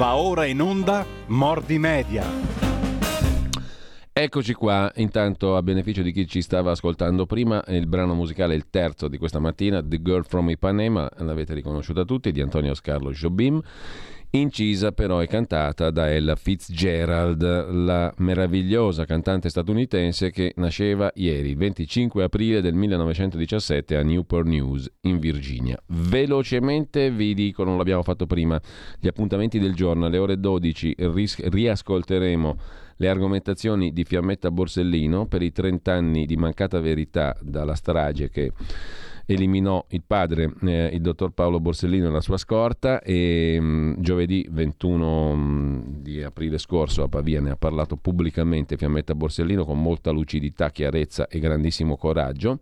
Va ora in onda Mordi Media. Eccoci qua, intanto a beneficio di chi ci stava ascoltando prima, il brano musicale, il terzo di questa mattina, The Girl from Ipanema, l'avete riconosciuta tutti, di Antonio Scarlo Jobim incisa però e cantata da Ella Fitzgerald, la meravigliosa cantante statunitense che nasceva ieri, 25 aprile del 1917 a Newport News in Virginia. Velocemente vi dico, non l'abbiamo fatto prima, gli appuntamenti del giorno alle ore 12 ris- riascolteremo le argomentazioni di Fiammetta Borsellino per i 30 anni di mancata verità dalla strage che eliminò il padre, eh, il dottor Paolo Borsellino e la sua scorta e mh, mm, giovedì 21 mh, mm, di aprile scorso a Pavia ne ha parlato pubblicamente Fiammetta Borsellino con molta lucidità, chiarezza e grandissimo coraggio.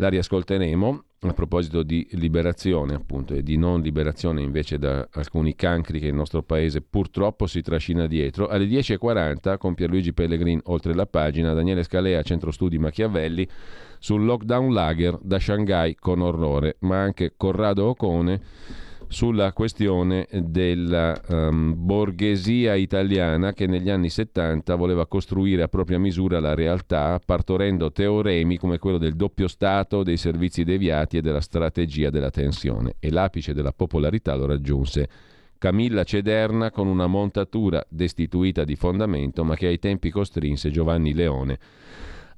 La riascolteremo a proposito di liberazione appunto e di non liberazione invece da alcuni cancri che il nostro paese purtroppo si trascina dietro. Alle 10.40 con Pierluigi Pellegrin oltre la pagina, Daniele Scalea, Centro Studi Machiavelli sul lockdown lager da Shanghai con orrore, ma anche Corrado Ocone sulla questione della um, borghesia italiana che negli anni 70 voleva costruire a propria misura la realtà partorendo teoremi come quello del doppio Stato, dei servizi deviati e della strategia della tensione. E l'apice della popolarità lo raggiunse Camilla Cederna con una montatura destituita di fondamento ma che ai tempi costrinse Giovanni Leone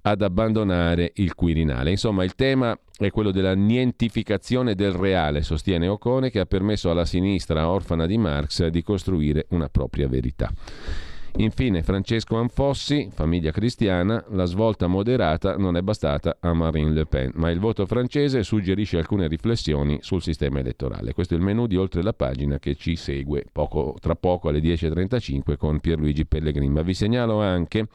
ad abbandonare il Quirinale. Insomma, il tema è quello della nientificazione del reale, sostiene Ocone, che ha permesso alla sinistra orfana di Marx di costruire una propria verità. Infine, Francesco Anfossi, famiglia cristiana, la svolta moderata non è bastata a Marine Le Pen, ma il voto francese suggerisce alcune riflessioni sul sistema elettorale. Questo è il menù di oltre la pagina che ci segue poco, tra poco alle 10.35 con Pierluigi Pellegrini. Ma vi segnalo anche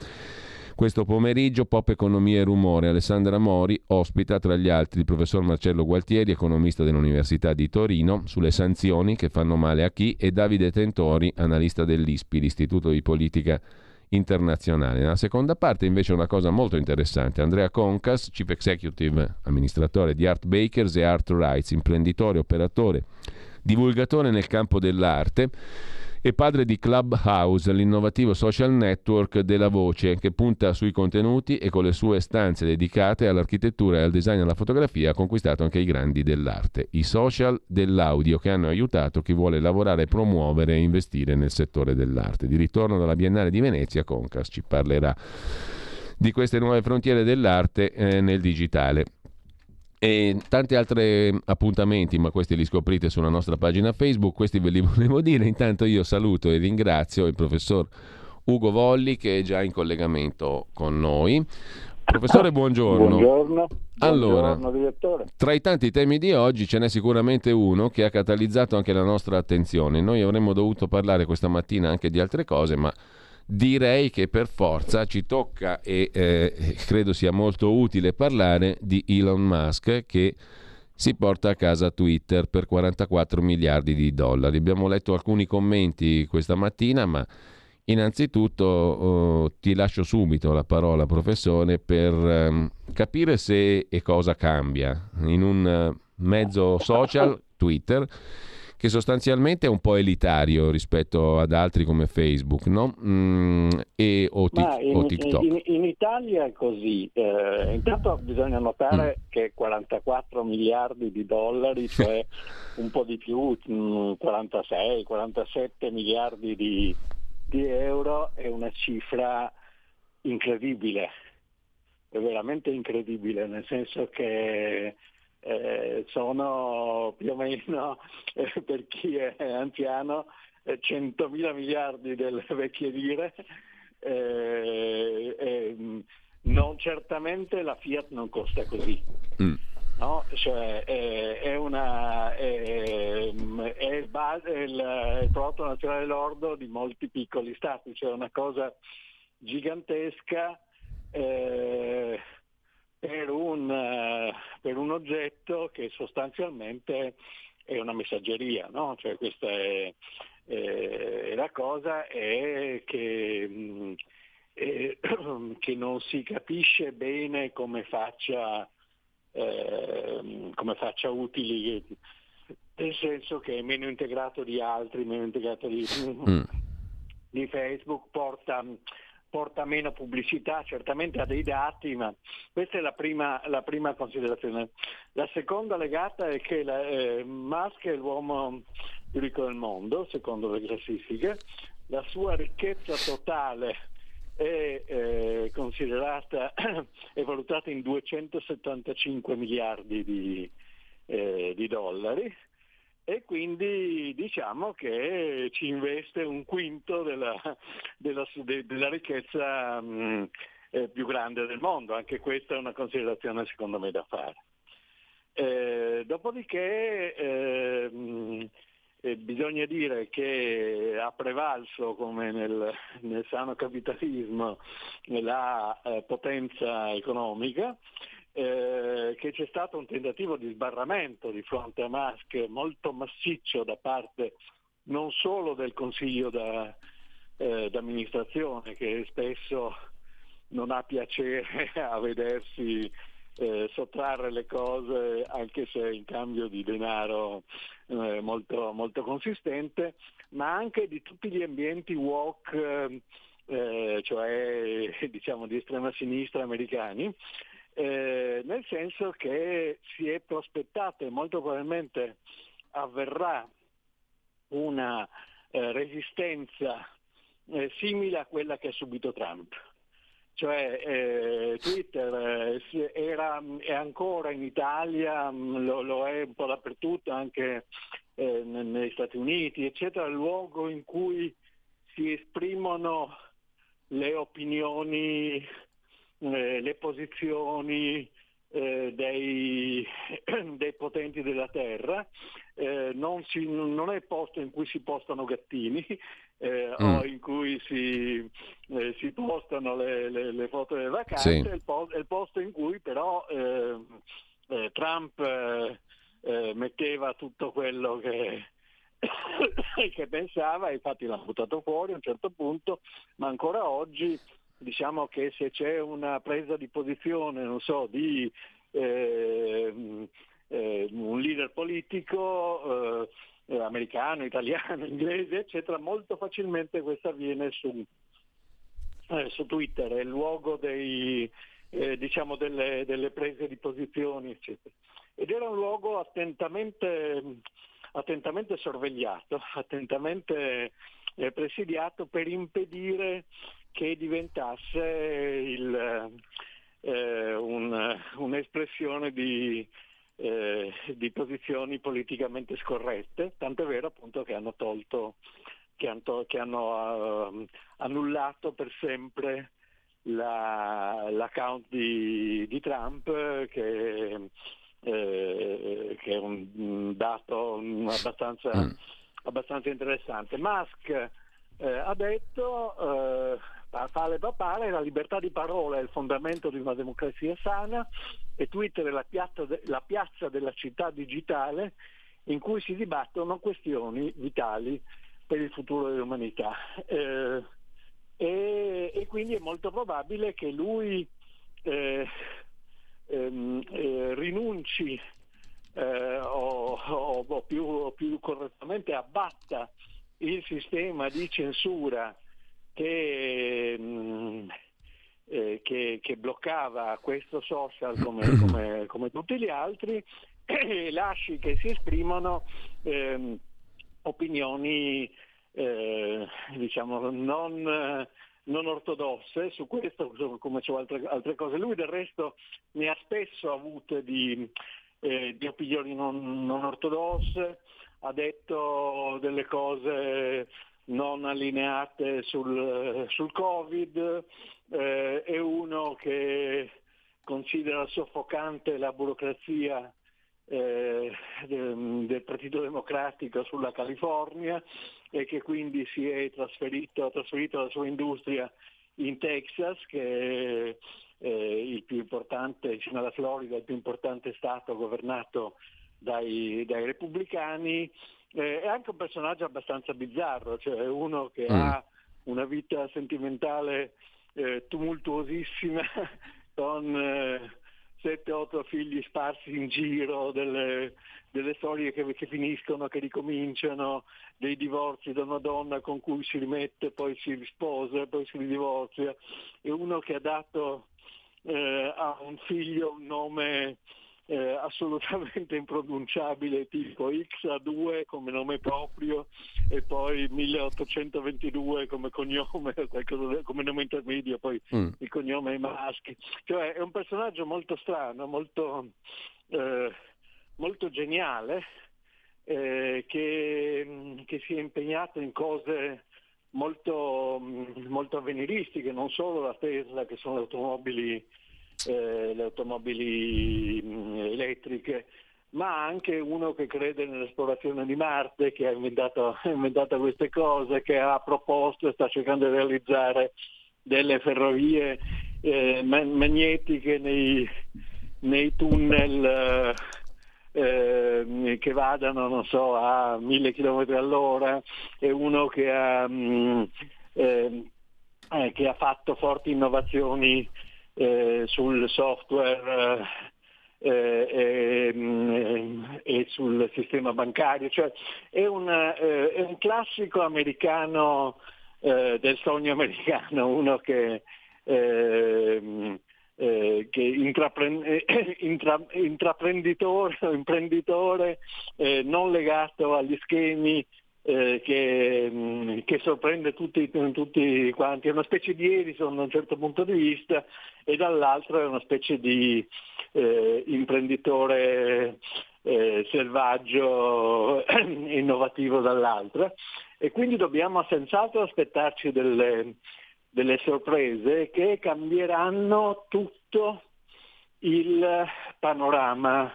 questo pomeriggio Pop Economia e Rumore. Alessandra Mori ospita tra gli altri il professor Marcello Gualtieri, economista dell'Università di Torino, sulle sanzioni che fanno male a chi e Davide Tentori, analista dell'ISPI, l'Istituto di Politica Internazionale. Nella seconda parte invece una cosa molto interessante. Andrea Concas, Chief Executive, amministratore di Art Bakers e Art Rights, imprenditore, operatore, divulgatore nel campo dell'arte e padre di Clubhouse, l'innovativo social network della voce che punta sui contenuti e con le sue stanze dedicate all'architettura e al design e alla fotografia ha conquistato anche i grandi dell'arte, i social dell'audio che hanno aiutato chi vuole lavorare, promuovere e investire nel settore dell'arte. Di ritorno dalla Biennale di Venezia, Concas ci parlerà di queste nuove frontiere dell'arte eh, nel digitale. E tanti altri appuntamenti, ma questi li scoprite sulla nostra pagina Facebook, questi ve li volevo dire. Intanto io saluto e ringrazio il professor Ugo Volli che è già in collegamento con noi. Professore, buongiorno. Buongiorno. Allora, buongiorno, tra i tanti temi di oggi ce n'è sicuramente uno che ha catalizzato anche la nostra attenzione. Noi avremmo dovuto parlare questa mattina anche di altre cose, ma direi che per forza ci tocca e eh, credo sia molto utile parlare di Elon Musk che si porta a casa Twitter per 44 miliardi di dollari. Abbiamo letto alcuni commenti questa mattina, ma innanzitutto oh, ti lascio subito la parola, professore, per um, capire se e cosa cambia in un uh, mezzo social, Twitter, che sostanzialmente è un po' elitario rispetto ad altri come Facebook no? mm, e, o, tic, in, o, TikTok. In, in, Italia è così. Eh, intanto bisogna notare mm. che 44 miliardi di dollari, cioè un po' di più, 46, mm, 47 miliardi di, di euro, è una cifra incredibile. È veramente incredibile, nel senso che eh, sono più o meno, eh, per chi è anziano, eh, 100.000 miliardi delle vecchie lire. Eh, non, certamente la Fiat non costa così. Mm. No? Cioè, è, una, è, è il, base, il, il, prodotto nazionale lordo di molti piccoli stati, cioè una cosa gigantesca. Eh, per un, uh, per un oggetto che sostanzialmente è una messaggeria, no? cioè questa è, è, la cosa è che, mh, mm, che, non si capisce bene come faccia, eh, come faccia utili nel senso che è meno integrato di altri, meno integrato di, mm. di Facebook, porta, porta, meno pubblicità, certamente ha dei dati, ma questa è la prima, la prima considerazione. La seconda legata è che la, eh, Musk è l'uomo più ricco del mondo, secondo le classifiche, la sua ricchezza totale è eh, considerata, è valutata in 275 miliardi di, eh, di dollari e quindi diciamo che ci investe un quinto della, della, della ricchezza mh, eh, più grande del mondo, anche questa è una considerazione secondo me da fare. Eh, dopodiché eh, mh, eh, bisogna dire che ha prevalso, come nel, nel sano capitalismo, la eh, potenza economica, eh, che c'è stato un tentativo di sbarramento di fronte a Musk molto massiccio da parte non solo del Consiglio da, eh, d'amministrazione, che spesso non ha piacere a vedersi eh, sottrarre le cose anche se in cambio di denaro eh, molto, molto, consistente, ma anche di tutti gli ambienti woke, eh, cioè diciamo di estrema sinistra americani, eh, nel senso che si è prospettato e molto probabilmente avverrà una eh, resistenza eh, simile a quella che ha subito Trump. Cioè eh, Twitter eh, era, è ancora in Italia, mm, lo, lo, è un po' dappertutto, anche negli Stati Uniti, eccetera, il luogo in cui si esprimono le opinioni, eh, le posizioni eh, dei, dei, potenti della terra, eh, non, si, non, è posto in cui si postano gattini, eh, mm. o in cui si, eh, si postano le, le, le, foto delle vacanze, sì. è, il posto, è, il posto, in cui però eh, Trump metteva tutto quello che, che pensava, infatti l'ha buttato fuori a un certo punto, ma ancora oggi diciamo che se c'è una presa di posizione, non so, di eh, eh, un leader politico, eh, americano, italiano, inglese, eccetera, molto facilmente questo avviene su, eh, su Twitter, è il luogo dei, eh, diciamo delle, delle, prese di posizioni, eccetera. Ed era un luogo attentamente, attentamente sorvegliato, attentamente eh, presidiato per impedire che diventasse il, eh, un, un'espressione di, eh, di posizioni politicamente scorrette, tanto è vero appunto che hanno tolto, che hanno, che hanno uh, annullato per sempre la, l'account di, di Trump che, eh, che, è un dato abbastanza, mm. abbastanza interessante. Musk eh, ha detto eh, tale papale, la libertà di parola è il fondamento di una democrazia sana e Twitter è la piazza, de- la piazza della città digitale in cui si dibattono questioni vitali per il futuro dell'umanità. Eh, e, e, quindi è molto probabile che lui eh, ehm, eh, rinunci eh, o, o, o, più, o, più, correttamente abbatta il sistema di censura che, mh, mm, eh, che, che, bloccava questo social come, come, come tutti gli altri e lasci che si esprimono eh, opinioni eh, diciamo non, non, ortodosse su questo come su altre, altre, cose. Lui del resto ne ha spesso avute di, eh, di opinioni non, non ortodosse, ha detto delle cose non allineate sul, sul Covid, eh, è uno che considera soffocante la burocrazia eh, del, del Partito Democratico sulla California e che quindi si è trasferito, ha trasferito la sua industria in Texas, che è eh, il più importante, insieme alla Florida, il più importante stato governato dai, dai repubblicani eh, è anche un personaggio abbastanza bizzarro, cioè uno che mm. ha una vita sentimentale eh, tumultuosissima con eh, 7-8 figli sparsi in giro, delle, delle storie che, che, finiscono, che ricominciano, dei divorzi da una donna con cui si rimette, poi si risposa, poi si divorzia, e uno che ha dato eh, a un figlio un nome eh, assolutamente impronunciabile tipo XA2 come nome proprio e poi 1822 come cognome, come nome intermedio, poi mm. il cognome ai maschi. Cioè è un personaggio molto strano, molto, eh, molto geniale, eh, che, che, si è impegnato in cose molto, molto avveniristiche, non solo la Tesla che sono le automobili eh, le automobili mh, mm, elettriche, ma anche uno che crede nell'esplorazione di Marte, che ha inventato, inventato queste cose, che ha proposto e sta cercando di realizzare delle ferrovie eh, magnetiche nei, nei tunnel eh, che vadano, so, a mille km all'ora, e uno che ha, mh, mm, eh, eh, che ha fatto forti innovazioni eh, sul software eh, e, mm, e, sul sistema bancario, cioè è un, eh, è un classico americano eh, del sogno americano, uno che, eh, eh, che intraprende, intra, intraprenditore o imprenditore non legato agli schemi eh, che, mm, che, sorprende tutti, tutti, quanti, è una specie di Edison da un certo punto di vista e dall'altro è una specie di eh, imprenditore eh, selvaggio innovativo dall'altra. E quindi dobbiamo senz'altro aspettarci delle, delle sorprese che cambieranno tutto il panorama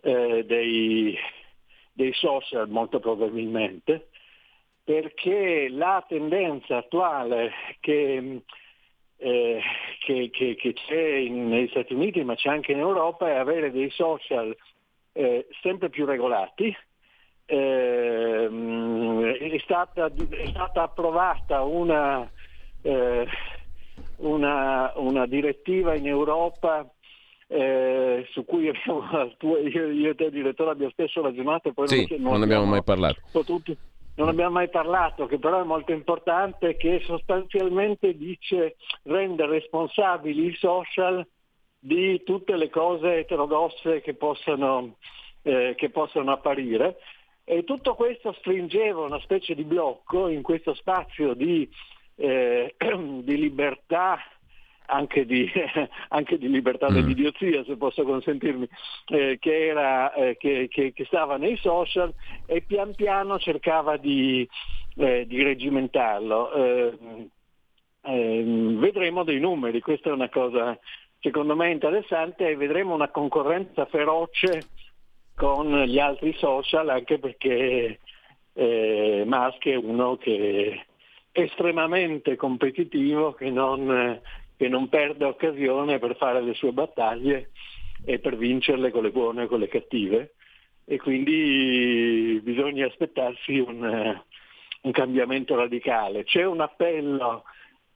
eh, dei, dei social molto probabilmente, perché la tendenza attuale che, eh, che, che, che c'è in, negli Stati Uniti, ma c'è anche in Europa, è avere dei social eh, sempre più regolati. Eh, è, stata, è, stata, approvata una, eh, una, una direttiva in Europa eh, su cui abbiamo, tu, io, io, e te direttore abbiamo spesso ragionato e poi sì, non, non, abbiamo mai parlato. Potuti, non abbiamo mai parlato, che però è molto importante, che sostanzialmente dice rende responsabili i social di tutte le cose eterodosse che possano, eh, che possano apparire. E tutto questo stringeva una specie di blocco in questo spazio di, eh, di libertà anche di, anche di libertà mm. dell'idiozia, se posso consentirmi, eh, che, era, eh, che, che, che, stava nei social e pian piano cercava di, eh, di regimentarlo. Eh, ehm, vedremo dei numeri, questa è una cosa secondo me interessante e vedremo una concorrenza feroce con gli altri social anche perché eh, Musk è uno che è estremamente competitivo, che non che non perde occasione per fare le sue battaglie e per vincerle con le buone e con le cattive e quindi bisogna aspettarsi un, un cambiamento radicale. C'è un appello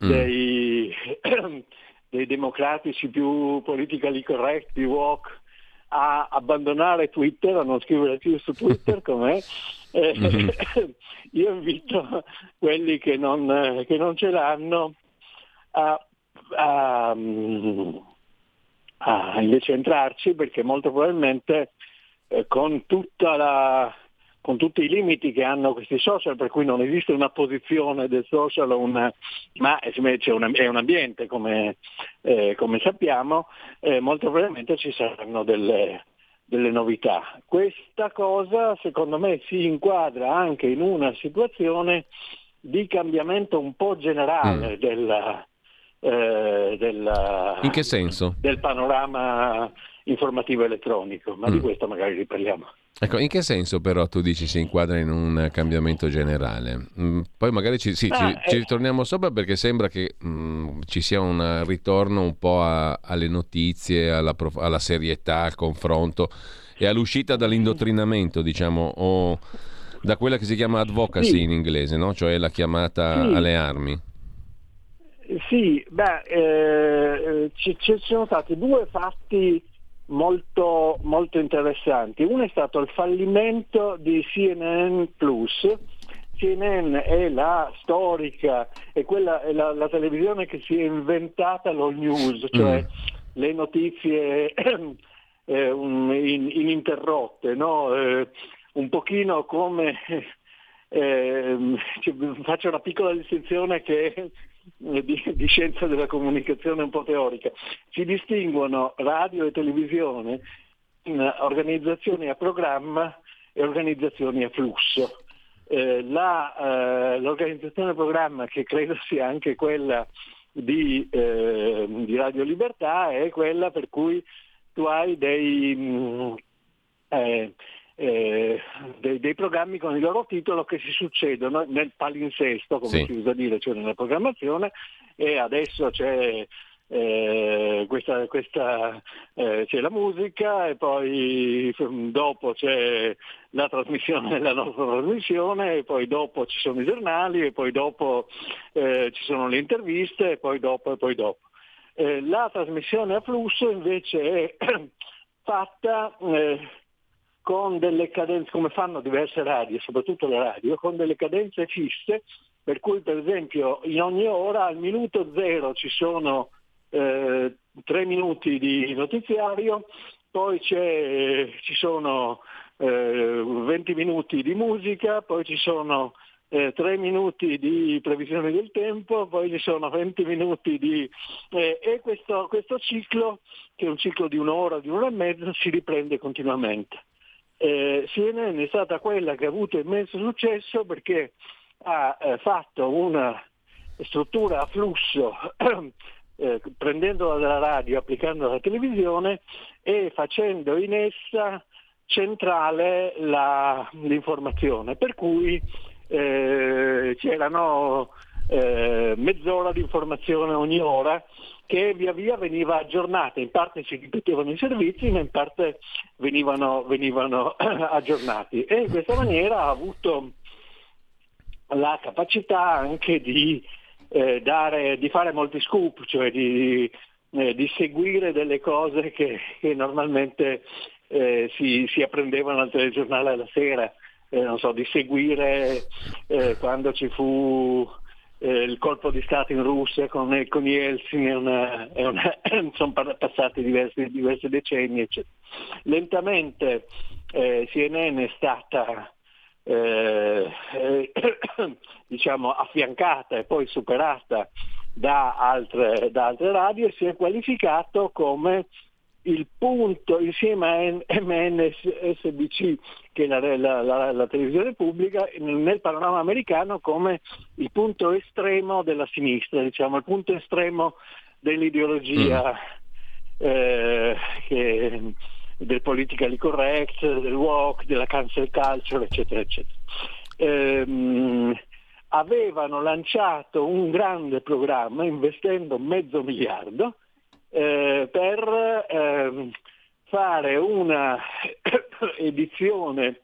mm. dei, dei, democratici più politically correct, più woke, a abbandonare Twitter, a non scrivere più su Twitter com'è. Eh, mm-hmm. io invito quelli che non, che non ce l'hanno a a, a invece entrarci perché molto probabilmente eh, con, la, con, tutti i limiti che hanno questi social, per cui non esiste una posizione del social, una, ma invece una, è un ambiente come, eh, come sappiamo, eh, molto probabilmente ci saranno delle, delle novità. Questa cosa secondo me si inquadra anche in una situazione di cambiamento un po' generale mm. della, eh, della, In che senso? del panorama informativo elettronico, ma mm. di questo magari riparliamo. Ecco, in che senso però tu dici si inquadra in un cambiamento generale? Mm, poi magari ci, sì, ah, ci, eh. ci, ritorniamo sopra perché sembra che mm, ci sia un ritorno un po' a, alle notizie, alla, alla, serietà, al confronto e all'uscita dall'indottrinamento, diciamo, o da quella che si chiama advocacy sì. in inglese, no? cioè la chiamata sì. alle armi. Sì, beh, eh, ci, ci, sono stati due fatti molto, molto interessanti. Uno è stato il fallimento di CNN Plus. CNN è la storica, è, quella, è la, la, televisione che si è inventata lo news, cioè mm. le notizie eh, un, in, ininterrotte, no? eh, un pochino come eh, faccio una piccola distinzione che di, di, scienza della comunicazione un po' teorica. Si distinguono radio e televisione organizzazioni a programma e organizzazioni a flusso. Eh, la, eh, l'organizzazione a programma, che credo sia anche quella di, eh, di, Radio Libertà, è quella per cui tu hai dei, mh, mm, eh, dei, dei, programmi con il loro titolo che si succedono nel palinsesto, come sì. si usa dire, cioè nella programmazione, e adesso c'è, eh, questa, questa, eh, c'è la musica e poi dopo c'è la trasmissione della nostra trasmissione e poi dopo ci sono i giornali e poi dopo eh, ci sono le interviste e poi dopo e poi dopo. Eh, la trasmissione a flusso invece è fatta eh, con delle cadenze, come fanno diverse radio, soprattutto le radio, con delle cadenze fisse, per cui per esempio in ogni ora al minuto zero ci sono eh, tre minuti di notiziario, poi ci sono eh, 20 minuti di musica, poi ci sono eh, 3 minuti di previsione del tempo, poi ci sono 20 minuti di... Eh, e questo, questo, ciclo, che è un ciclo di un'ora, di un'ora e mezza, si riprende continuamente eh, CNN è stata quella che ha avuto immenso successo perché ha eh, fatto una struttura a flusso eh, prendendola dalla radio, applicandola alla televisione e facendo in essa centrale la, l'informazione, per cui eh, c'erano eh, mezz'ora di informazione ogni ora che via via veniva aggiornata, in parte si ripetevano i servizi ma in parte venivano, venivano aggiornati. E in questa maniera ha avuto la capacità anche di, eh, dare, di fare molti scoop, cioè di, eh, di seguire delle cose che, che normalmente eh, si, si, apprendevano al telegiornale alla sera, eh, so, di seguire eh, quando ci fu eh, il colpo di Stato in Russia con, eh, con Yeltsin è una, è una, sono passati diversi, diversi decenni. Eccetera. Lentamente eh, CNN è stata eh, diciamo, affiancata e poi superata da altre, da altre radio e si è qualificato come il punto insieme a MNSBC, che è la, la, la, la, televisione pubblica, nel panorama americano come il punto estremo della sinistra, diciamo, il punto estremo dell'ideologia mm. eh, che, del politically correct, del walk, della cancel culture, eccetera, eccetera. Ehm, avevano lanciato un grande programma investendo mezzo miliardo eh, per eh, fare una edizione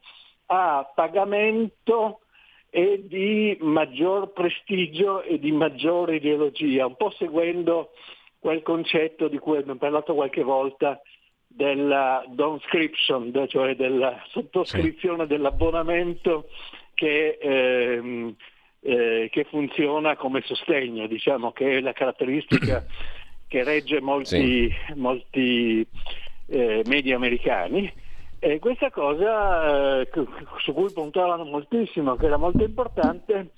a pagamento e di maggior prestigio e di maggiore ideologia, un po' seguendo quel concetto di cui abbiamo parlato qualche volta della donscription, cioè della sottoscrizione sì. dell'abbonamento che, ehm, eh, che, funziona come sostegno, diciamo che è la caratteristica che regge molti, sì. molti eh, media americani. E questa cosa eh, su cui puntavano moltissimo, che era molto importante,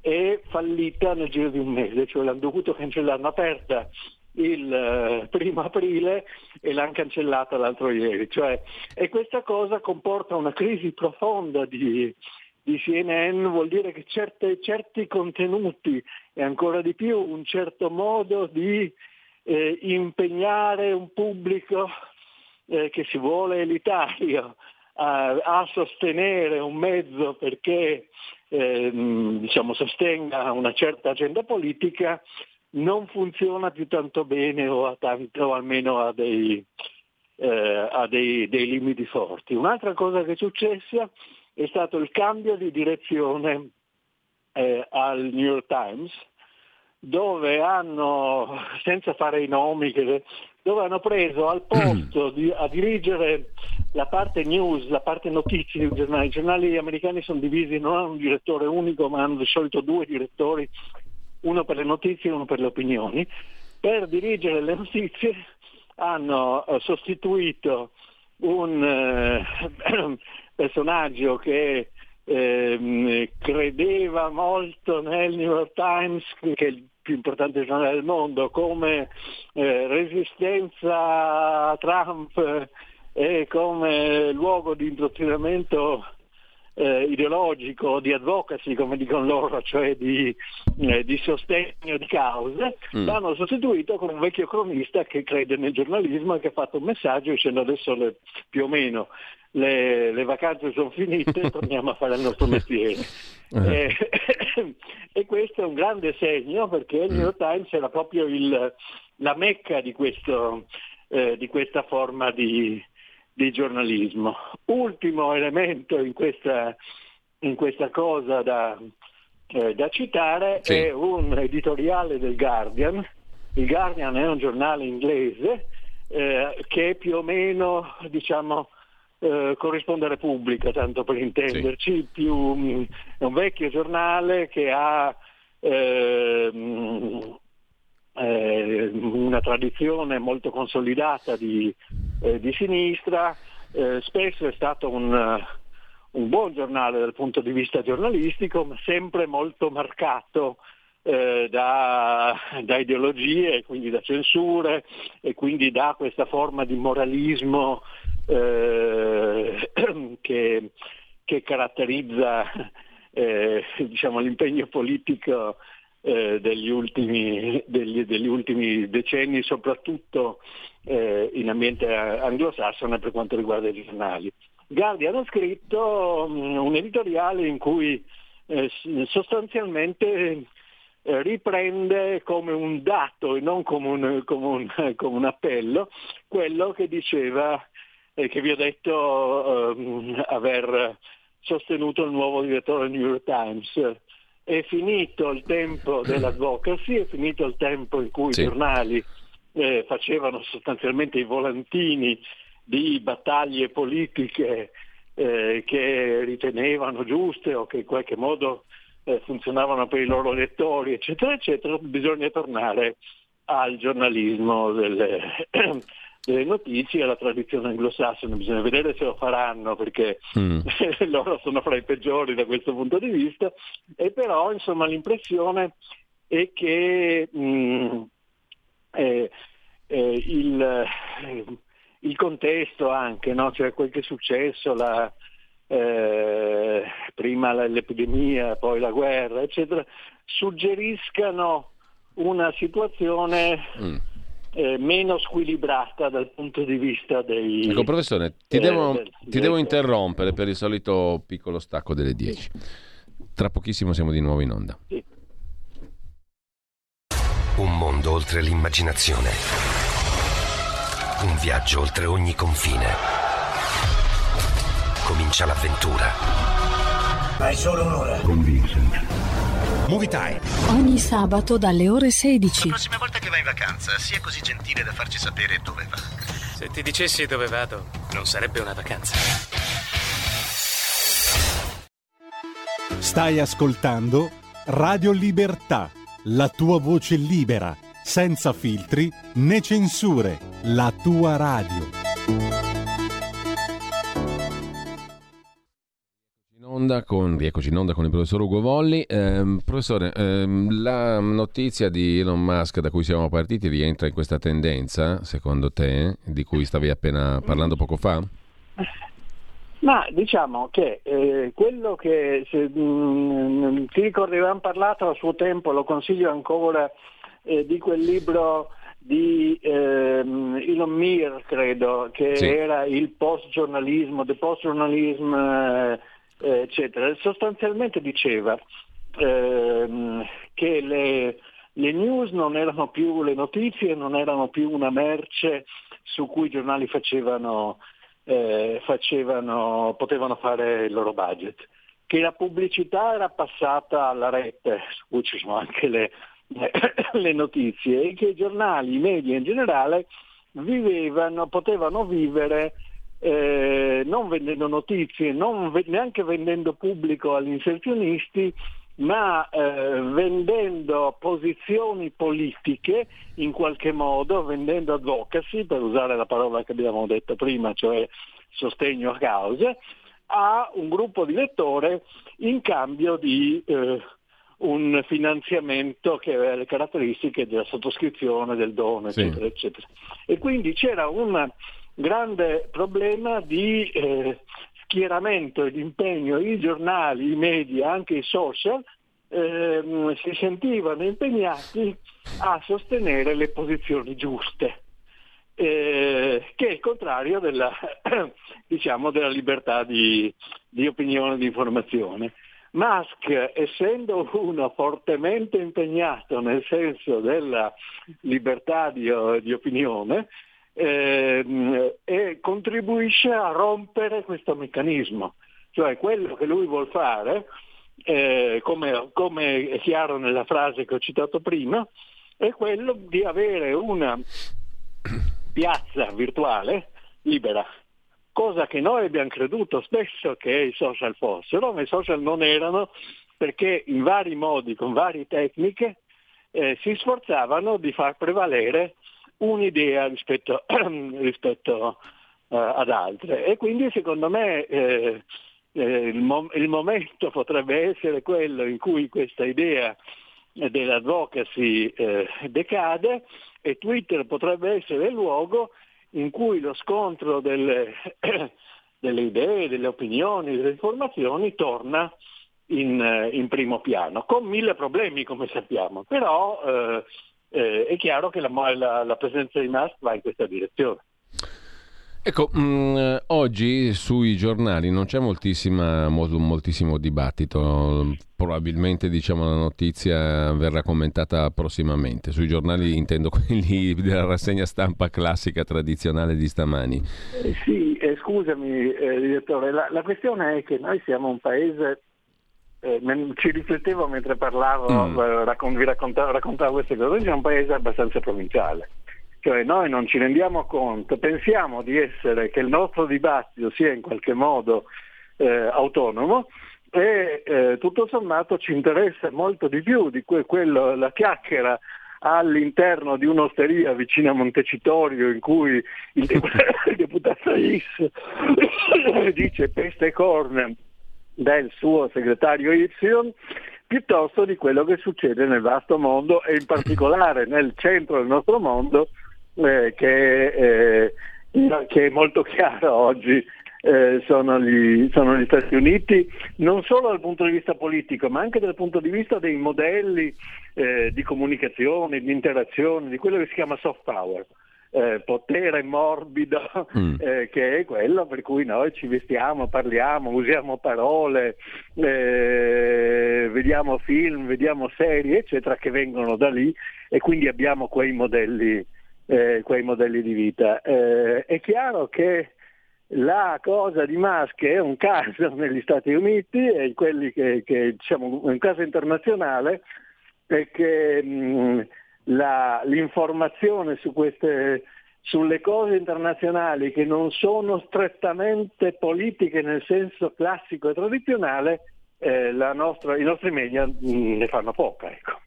è fallita nel giro di un mese, cioè l'hanno dovuto cancellare, l'hanno aperta il eh, primo aprile e l'hanno cancellata l'altro ieri. Cioè, e questa cosa comporta una crisi profonda di, di CNN, vuol dire che certe, certi contenuti e ancora di più un certo modo di eh, impegnare un pubblico eh, che si vuole elitario a, a, sostenere un mezzo perché eh, diciamo, sostenga una certa agenda politica non funziona più tanto bene o, tanto, o almeno ha, dei, eh, ha dei, dei limiti forti. Un'altra cosa che è successa è stato il cambio di direzione eh, al New York Times dove hanno, senza fare i nomi, dove hanno preso al posto di, a dirigere la parte news, la parte notizie dei giornali. I giornali americani sono divisi, non hanno un direttore unico, ma hanno di solito due direttori, uno per le notizie e uno per le opinioni. Per dirigere le notizie hanno eh, sostituito un eh, personaggio che eh, credeva molto nel New York Times, che più importante giornale del mondo, come eh, resistenza a Trump e come luogo di indottrinamento eh, ideologico, di advocacy, come dicono loro, cioè di, eh, di sostegno di cause, mm. l'hanno sostituito con un vecchio cronista che crede nel giornalismo e che ha fatto un messaggio dicendo adesso le, più o meno le, le, vacanze sono finite, torniamo a fare il nostro mestiere. Eh. E, e, questo è un grande segno perché il New York Times era proprio il, la mecca di, questo, eh, di questa forma di, di giornalismo. Ultimo elemento in questa, in questa cosa da, eh, da citare sì. è un editoriale del Guardian. Il Guardian è un giornale inglese eh, che più o meno diciamo, eh, corrisponde a Repubblica, tanto per intenderci, sì. più, è un vecchio giornale che ha ehm, eh, una tradizione molto consolidata di, eh, di sinistra, eh, spesso è stato un, un, buon giornale dal punto di vista giornalistico, ma sempre molto marcato eh, da, da, ideologie, quindi da censure e quindi da questa forma di moralismo eh, che, che, caratterizza eh, diciamo, l'impegno politico eh, degli, ultimi, degli, degli, ultimi, decenni, soprattutto eh, in ambiente anglosassone per quanto riguarda i giornali. Guardian ha scritto um, un editoriale in cui eh, sostanzialmente eh, riprende come un dato e non come un, come un, come un appello quello che diceva e che vi ho detto um, aver sostenuto il nuovo direttore del New York Times. È finito il tempo dell'advocacy, è finito il tempo in cui sì. i giornali eh, facevano sostanzialmente i volantini di battaglie politiche eh, che ritenevano giuste o che in qualche modo eh, funzionavano per i loro lettori, eccetera, eccetera, bisogna tornare al giornalismo delle, delle notizie alla tradizione anglosassone, bisogna vedere se lo faranno perché mm. loro sono fra i peggiori da questo punto di vista, e però insomma l'impressione è che mm, eh, eh, il, eh, il, contesto anche, no? cioè quel che è successo, la, eh, prima l'epidemia, poi la guerra, eccetera, suggeriscano una situazione mm eh, meno squilibrata dal punto di vista dei... Ecco professore, ti, eh, devo, del, ti devo interrompere per il solito piccolo stacco delle 10. Sì. Tra pochissimo siamo di nuovo in onda. Sì. Un mondo oltre l'immaginazione. Un viaggio oltre ogni confine. Comincia l'avventura. Hai solo un'ora. Con Vincent. Movie Time. Ogni sabato dalle ore 16. La prossima volta che vai in vacanza, sia così gentile da farci sapere dove va. Se ti dicessi dove vado, non sarebbe una vacanza. Stai ascoltando Radio Libertà, la tua voce libera, senza filtri né censure, la tua radio. Onda con, rieccoci in onda con il professor Ugo Volli. Eh, professore, ehm, la notizia di Elon Musk da cui siamo partiti rientra in questa tendenza, secondo te, di cui stavi appena parlando poco fa? Ma diciamo che eh, quello che se, mh, mm, ti ricordi avevamo parlato a suo tempo, lo consiglio ancora, eh, di quel libro di ehm, Elon Mir, credo, che sì. era il post-giornalismo, the post-journalism eh, eccetera. Sostanzialmente diceva ehm, che le, le news non erano più le notizie, non erano più una merce su cui i giornali facevano, eh, facevano, potevano fare il loro budget, che la pubblicità era passata alla rete, su cui ci sono anche le, le notizie e che i giornali, i media in generale vivevano, potevano vivere eh, non vendendo notizie, non ve- neanche vendendo pubblico agli inserzionisti, ma eh, vendendo posizioni politiche in qualche modo, vendendo advocacy, per usare la parola che abbiamo detto prima, cioè sostegno a cause, a un gruppo di lettori in cambio di eh, un finanziamento che aveva le caratteristiche della sottoscrizione, del dono, eccetera, sì. eccetera. E quindi c'era un grande problema di eh, schieramento e di impegno, i giornali, i media, anche i social, eh, si sentivano impegnati a sostenere le posizioni giuste. Eh, che è il contrario della, diciamo, della libertà di, di opinione e di informazione. Musk, essendo uno fortemente impegnato nel senso della libertà di, di opinione, eh, e contribuisce a rompere questo meccanismo. Cioè quello che lui vuole fare, eh, come, come è chiaro nella frase che ho citato prima, è quello di avere una piazza virtuale libera, cosa che noi abbiamo creduto spesso che i social fossero, ma i social non erano perché in vari modi, con varie tecniche, eh, si sforzavano di far prevalere un'idea rispetto, rispetto uh, ad altre. E quindi secondo me eh, eh, il, mom- il, momento potrebbe essere quello in cui questa idea dell'advocacy eh, decade e Twitter potrebbe essere il luogo in cui lo scontro delle, delle idee, delle opinioni, delle informazioni torna in, in, primo piano, con mille problemi come sappiamo, però eh, eh, è chiaro che la, la, la, presenza di Musk va in questa direzione. Ecco, mh, mm, oggi sui giornali non c'è moltissimo dibattito, probabilmente diciamo, la notizia verrà commentata prossimamente. Sui giornali intendo quelli della rassegna stampa classica tradizionale di stamani. Eh, sì, eh, scusami eh, direttore, la, la questione è che noi siamo un paese eh, ci riflettevo mentre parlavo, mm. Eh, raccont- vi raccontavo, raccontavo queste cose, siamo un paese abbastanza provinciale. Cioè noi non ci rendiamo conto, pensiamo di essere, che il nostro dibattito sia in qualche modo eh, autonomo e eh, tutto sommato ci interessa molto di più di que- quello, la chiacchiera all'interno di un'osteria vicino a Montecitorio in cui il, deputato, il deputato Is dice peste e corna del suo segretario Y piuttosto di quello che succede nel vasto mondo e in particolare nel centro del nostro mondo eh, che, eh, che, è molto chiaro oggi eh, sono, gli, sono, gli, Stati Uniti, non solo dal punto di vista politico, ma anche dal punto di vista dei modelli eh, di comunicazione, di interazione, di quello che si chiama soft power eh, potere morbido mm. eh, che è quello per cui noi ci vestiamo, parliamo, usiamo parole, eh, vediamo film, vediamo serie, eccetera, che vengono da lì e quindi abbiamo quei modelli, eh, quei modelli di vita. Eh, è chiaro che la cosa di Musk è un caso negli Stati Uniti e quelli che, che diciamo, un caso internazionale perché mh, la, l'informazione su queste, sulle cose internazionali che non sono strettamente politiche nel senso classico e tradizionale, eh, nostra, i nostri media mh, ne fanno poca. Ecco.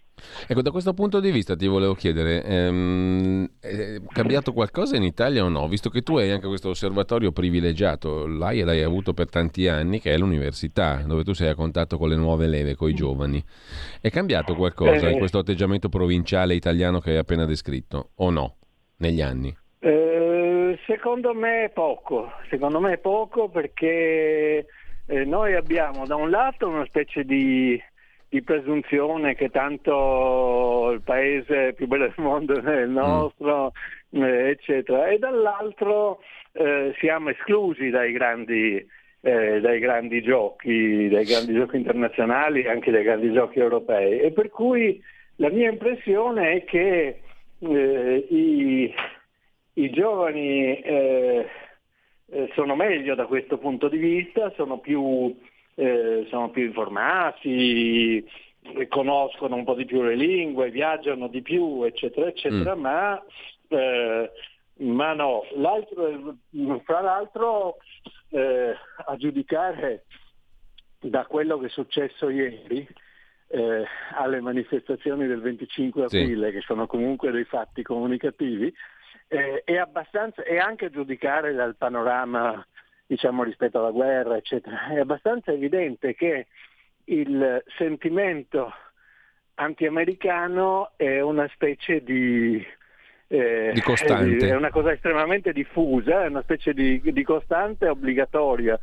Ecco, da questo punto di vista ti volevo chiedere, ehm, è cambiato qualcosa in Italia o no? Visto che tu hai anche questo osservatorio privilegiato, l'hai e l'hai avuto per tanti anni, che è l'università, dove tu sei a contatto con le nuove leve, con i giovani. È cambiato qualcosa in eh. questo atteggiamento provinciale italiano che hai appena descritto, o no, negli anni? Eh, secondo me poco, secondo me poco perché eh, noi abbiamo da un lato una specie di di presunzione che tanto il paese più bello del mondo è il mm. nostro, mm. eccetera, e dall'altro eh, siamo esclusi dai grandi, eh, dai grandi giochi, dai grandi giochi internazionali e anche dai grandi giochi europei. E per cui la mia impressione è che eh, i, i, giovani eh, eh, sono meglio da questo punto di vista, sono più eh, sono più informati, conoscono un po' di più le lingue, viaggiano di più, eccetera, eccetera, mm. ma, eh, ma, no. L'altro, fra l'altro, eh, a giudicare da quello che è successo ieri, eh, alle manifestazioni del 25 aprile, sì. che sono comunque dei fatti comunicativi, eh, è abbastanza, e anche a giudicare dal panorama diciamo, rispetto alla guerra, eccetera, è abbastanza evidente che il sentimento anti-americano è una specie di, eh, di costante. È una cosa estremamente diffusa, è una specie di, di costante obbligatoria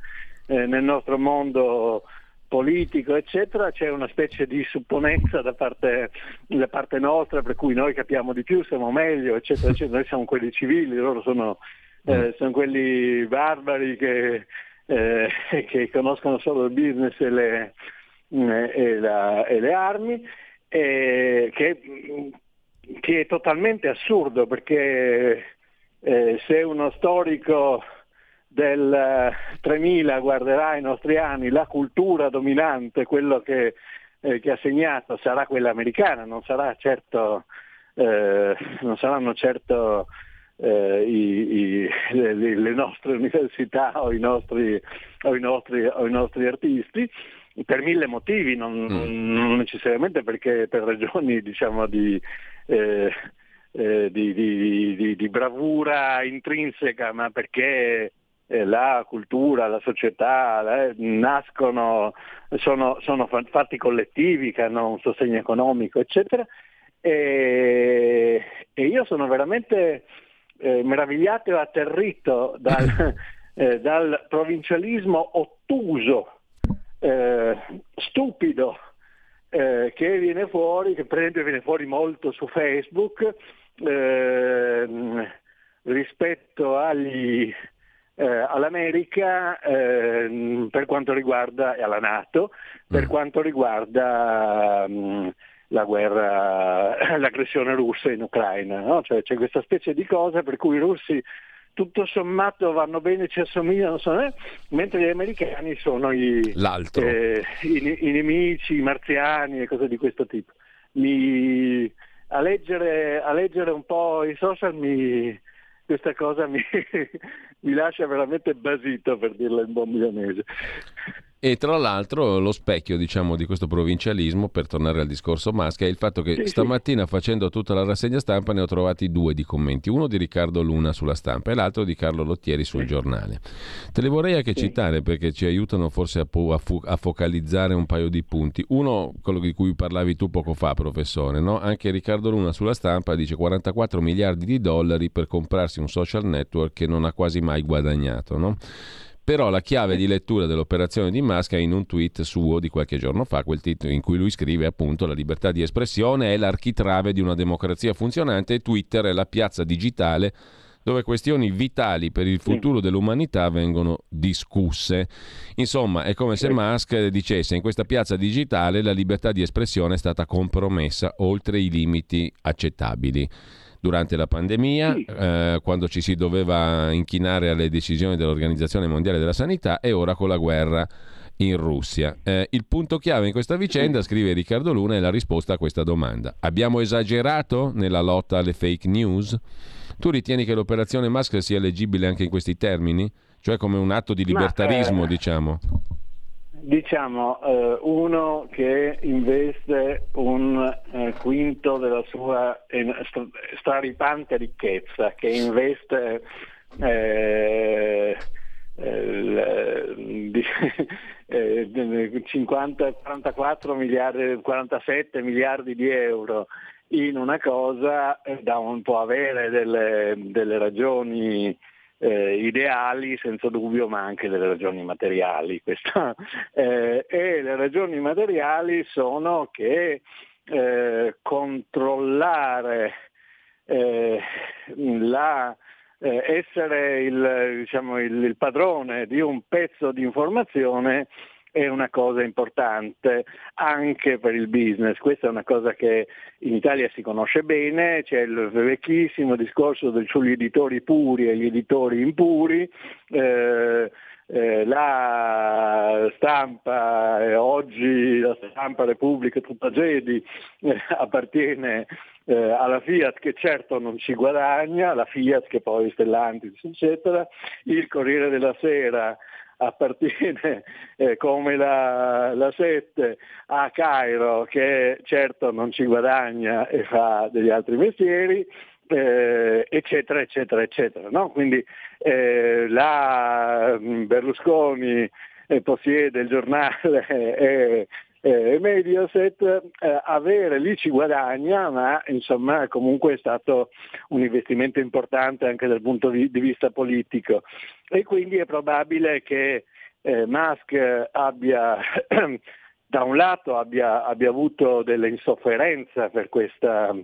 eh, nel nostro mondo politico, eccetera, c'è una specie di supponenza da parte, da parte, nostra, per cui noi capiamo di più, siamo meglio, eccetera, eccetera. Noi siamo quelli civili, loro sono, eh, mm. sono quelli barbari che, eh, che, conoscono solo il business e le, eh, e la, e le armi, che, che, è totalmente assurdo perché eh, se uno storico del 3000 guarderà i nostri anni, la cultura dominante, quello che, eh, che ha segnato sarà quella americana, non, sarà certo, eh, non saranno certo eh, i, i, le, le, nostre università o i nostri, o i nostri, o i nostri artisti per mille motivi, non, mm. non, necessariamente perché per ragioni diciamo, di, eh, eh, di, di, di, bravura intrinseca, ma perché eh, la cultura, la società eh, nascono, sono, sono, fatti collettivi che hanno un sostegno economico, eccetera. E, e io sono veramente eh, meravigliato e atterrito dal, eh, dal provincialismo ottuso, eh, stupido, eh, che viene fuori, che per esempio viene fuori molto su Facebook rispetto agli eh, all'America eh, per quanto riguarda, e alla Nato per mm. quanto riguarda mh, mm, la guerra, l'aggressione russa in Ucraina. No? Cioè, c'è questa specie di cosa per cui i russi tutto sommato vanno bene, ci assomigliano, eh? mentre gli americani sono i, eh, i, i, nemici, i marziani e cose di questo tipo. Mi, a, leggere, a leggere un po' i social mi, questa cosa mi, mi lascia veramente basito per dirla in buon milanese. E tra l'altro lo specchio diciamo, di questo provincialismo, per tornare al discorso Masca, è il fatto che sì, stamattina sì. facendo tutta la rassegna stampa ne ho trovati due di commenti, uno di Riccardo Luna sulla stampa e l'altro di Carlo Lottieri sul sì. giornale. Te le vorrei anche citare perché ci aiutano forse a, po- a, fo- a, focalizzare un paio di punti. Uno, quello di cui parlavi tu poco fa, professore, no? anche Riccardo Luna sulla stampa dice 44 miliardi di dollari per comprarsi un social network che non ha quasi mai guadagnato. No? Però la chiave di lettura dell'operazione di Musk è in un tweet suo di qualche giorno fa, quel titolo in cui lui scrive appunto la libertà di espressione è l'architrave di una democrazia funzionante e Twitter è la piazza digitale dove questioni vitali per il futuro dell'umanità vengono discusse. Insomma, è come se Musk dicesse in questa piazza digitale la libertà di espressione è stata compromessa oltre i limiti accettabili durante la pandemia, sì. eh, quando ci si doveva inchinare alle decisioni dell'Organizzazione Mondiale della Sanità e ora con la guerra in Russia. Eh, il punto chiave in questa vicenda, scrive Riccardo Luna, è la risposta a questa domanda. Abbiamo esagerato nella lotta alle fake news? Tu ritieni che l'operazione Musk sia leggibile anche in questi termini? Cioè come un atto di libertarismo, Ma, eh, diciamo? Diciamo, eh, uno che investe un eh, quinto della sua straripante ricchezza, che investe eh, 50, 44 miliardi, 47 miliardi di euro in una cosa eh, da un po' avere delle, delle ragioni eh, ideali senza dubbio ma anche delle ragioni materiali. Eh, e le ragioni materiali sono che eh, controllare eh, la, eh, essere il, diciamo, il, il padrone di un pezzo di informazione è una cosa importante anche per il business. Questa è una cosa che in Italia si conosce bene, c'è il vecchissimo discorso sugli editori puri e gli editori impuri. Eh, eh, la stampa, eh, oggi la stampa Repubblica tutta eh, appartiene eh, alla Fiat che certo non ci guadagna, la Fiat che poi Stellantis eccetera, il Corriere della Sera appartiene eh, come la, la 7 a Cairo che certo non ci guadagna e fa degli altri mestieri, eh, eccetera, eccetera, eccetera. No? Quindi eh, la mm, Berlusconi eh, possiede il giornale e eh, Mediaset, eh, avere lì ci guadagna, ma insomma comunque è stato un investimento importante anche dal punto di vista politico. E quindi è probabile che eh, Musk abbia da un lato abbia, abbia avuto delle insofferenze per questa,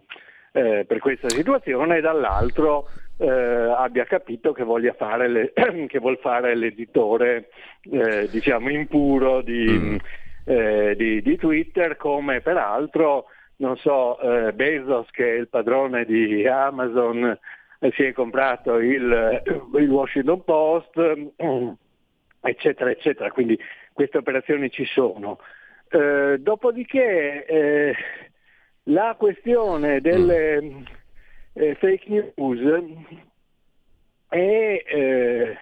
eh, per questa situazione e dall'altro eh, abbia capito che, fare le, che vuol fare l'editore eh, diciamo impuro di, mm eh, di, di, Twitter, come peraltro, non so, eh, Bezos che è il padrone di Amazon eh, si è comprato il, il Washington Post, eccetera, eccetera. Quindi queste operazioni ci sono. Eh, dopodiché eh, la questione delle mm. eh, fake news è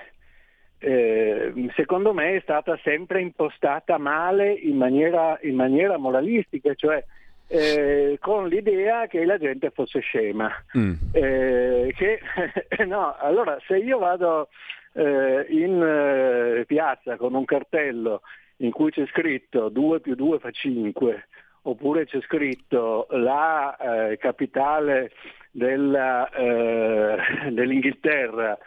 eh, secondo me è stata sempre impostata male in maniera, in maniera moralistica, cioè eh, con l'idea che la gente fosse scema. Mm. Eh, che, no, allora se io vado eh, in eh, piazza con un cartello in cui c'è scritto 2 più 2 fa 5, oppure c'è scritto la eh, capitale della, dell'Inghilterra